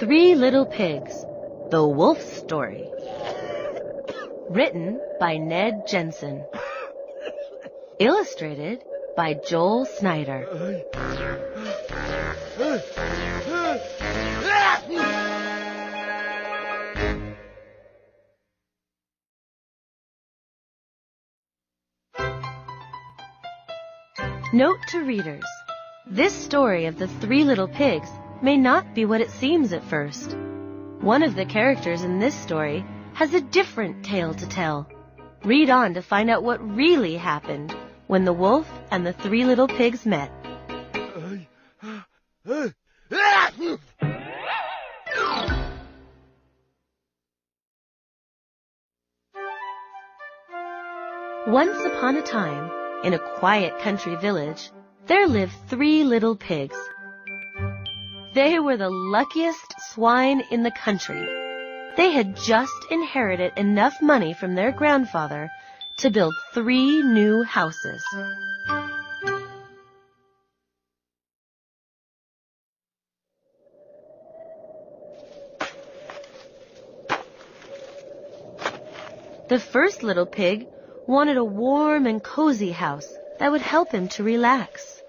Three Little Pigs The Wolf Story. Written by Ned Jensen. Illustrated by Joel Snyder. Note to readers. This story of the three little pigs may not be what it seems at first. One of the characters in this story has a different tale to tell. Read on to find out what really happened when the wolf and the three little pigs met. Once upon a time, in a quiet country village, there lived three little pigs. They were the luckiest swine in the country. They had just inherited enough money from their grandfather to build three new houses. The first little pig wanted a warm and cozy house that would help him to relax.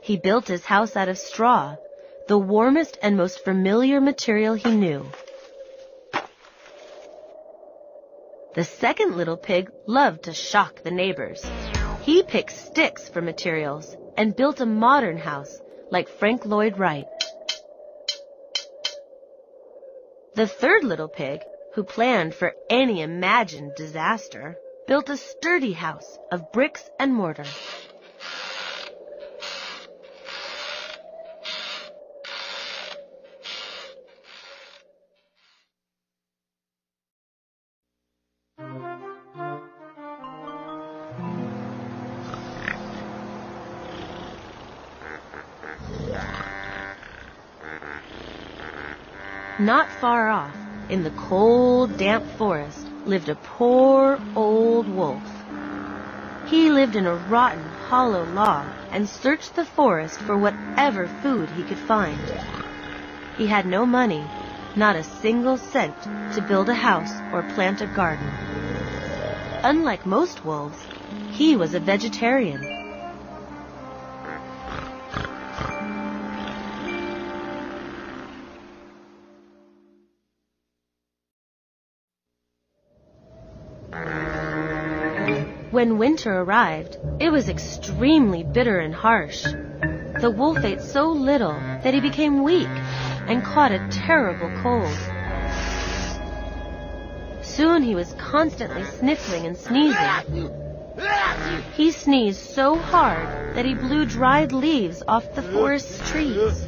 He built his house out of straw, the warmest and most familiar material he knew. The second little pig loved to shock the neighbors. He picked sticks for materials and built a modern house like Frank Lloyd Wright. The third little pig, who planned for any imagined disaster, built a sturdy house of bricks and mortar. Not far off, in the cold, damp forest, lived a poor old wolf. He lived in a rotten, hollow log and searched the forest for whatever food he could find. He had no money, not a single cent to build a house or plant a garden. Unlike most wolves, he was a vegetarian. When winter arrived, it was extremely bitter and harsh. The wolf ate so little that he became weak and caught a terrible cold. Soon he was constantly sniffling and sneezing. He sneezed so hard that he blew dried leaves off the forest trees.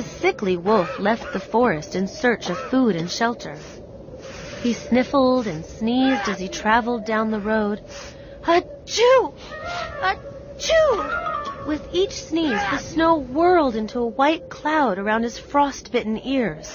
The sickly wolf left the forest in search of food and shelter. He sniffled and sneezed as he traveled down the road. Achoo! Achoo! With each sneeze, the snow whirled into a white cloud around his frostbitten ears.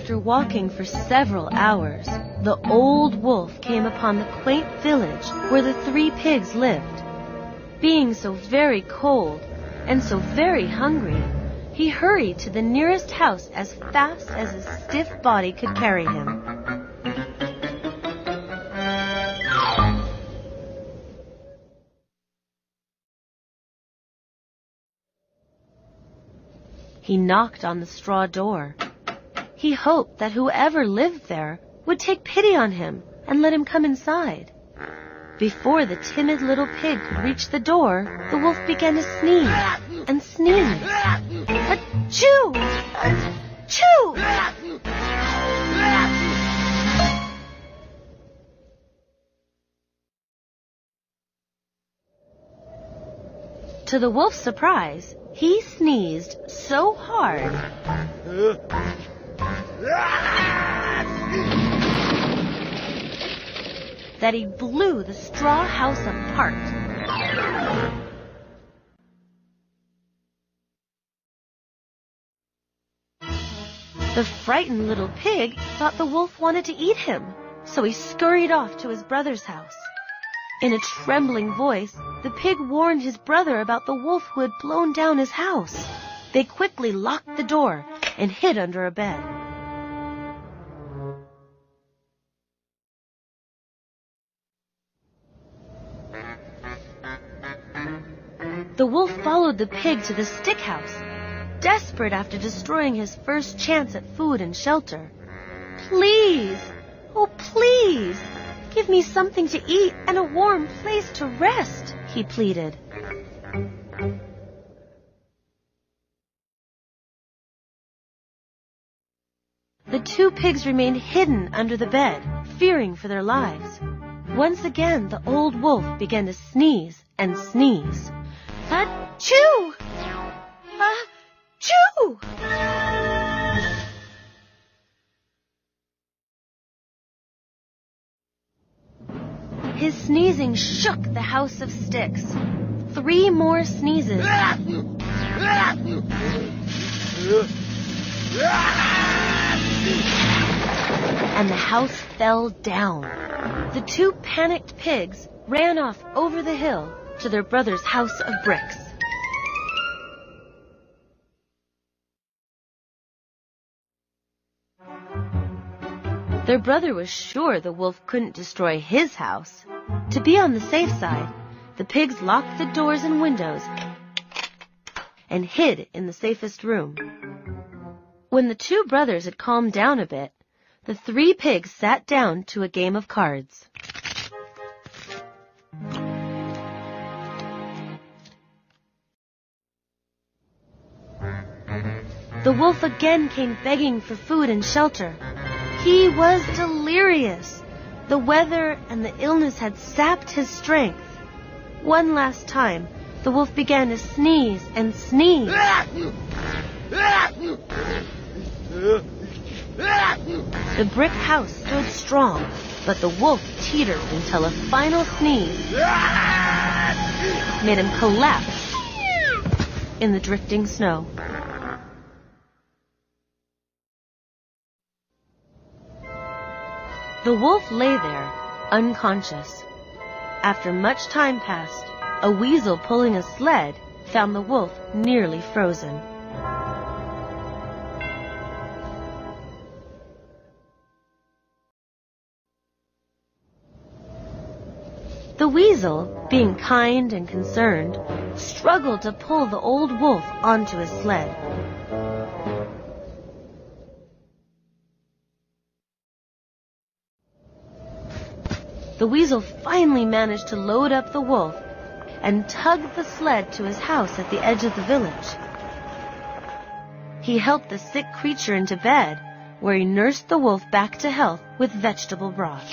After walking for several hours, the old wolf came upon the quaint village where the three pigs lived. Being so very cold and so very hungry, he hurried to the nearest house as fast as his stiff body could carry him. He knocked on the straw door. He hoped that whoever lived there would take pity on him and let him come inside. Before the timid little pig could reach the door, the wolf began to sneeze and sneeze. Achoo! Achoo! To the wolf's surprise, he sneezed so hard that he blew the straw house apart. The frightened little pig thought the wolf wanted to eat him, so he scurried off to his brother's house. In a trembling voice, the pig warned his brother about the wolf who had blown down his house. They quickly locked the door and hid under a bed. The wolf followed the pig to the stick house, desperate after destroying his first chance at food and shelter. Please, oh please, give me something to eat and a warm place to rest, he pleaded. The two pigs remained hidden under the bed, fearing for their lives. Once again, the old wolf began to sneeze and sneeze. Uh, Achoo! Achoo! Uh, His sneezing shook the house of sticks. Three more sneezes. And the house fell down. The two panicked pigs ran off over the hill to their brother's house of bricks. Their brother was sure the wolf couldn't destroy his house. To be on the safe side, the pigs locked the doors and windows and hid in the safest room. When the two brothers had calmed down a bit, the three pigs sat down to a game of cards. The wolf again came begging for food and shelter. He was delirious. The weather and the illness had sapped his strength. One last time, the wolf began to sneeze and sneeze. The brick house stood strong, but the wolf teetered until a final sneeze made him collapse in the drifting snow. The wolf lay there, unconscious. After much time passed, a weasel pulling a sled found the wolf nearly frozen. The weasel, being kind and concerned, struggled to pull the old wolf onto his sled. The weasel finally managed to load up the wolf and tug the sled to his house at the edge of the village. He helped the sick creature into bed, where he nursed the wolf back to health with vegetable broth.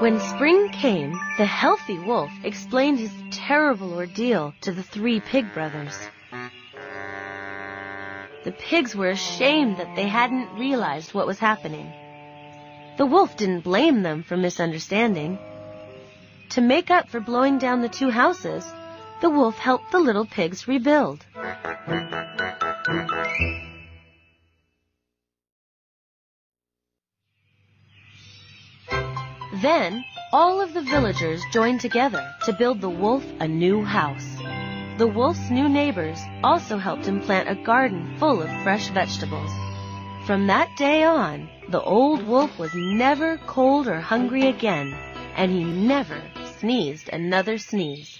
When spring came, the healthy wolf explained his terrible ordeal to the three pig brothers. The pigs were ashamed that they hadn't realized what was happening. The wolf didn't blame them for misunderstanding. To make up for blowing down the two houses, the wolf helped the little pigs rebuild. Then, all of the villagers joined together to build the wolf a new house. The wolf's new neighbors also helped him plant a garden full of fresh vegetables. From that day on, the old wolf was never cold or hungry again, and he never sneezed another sneeze.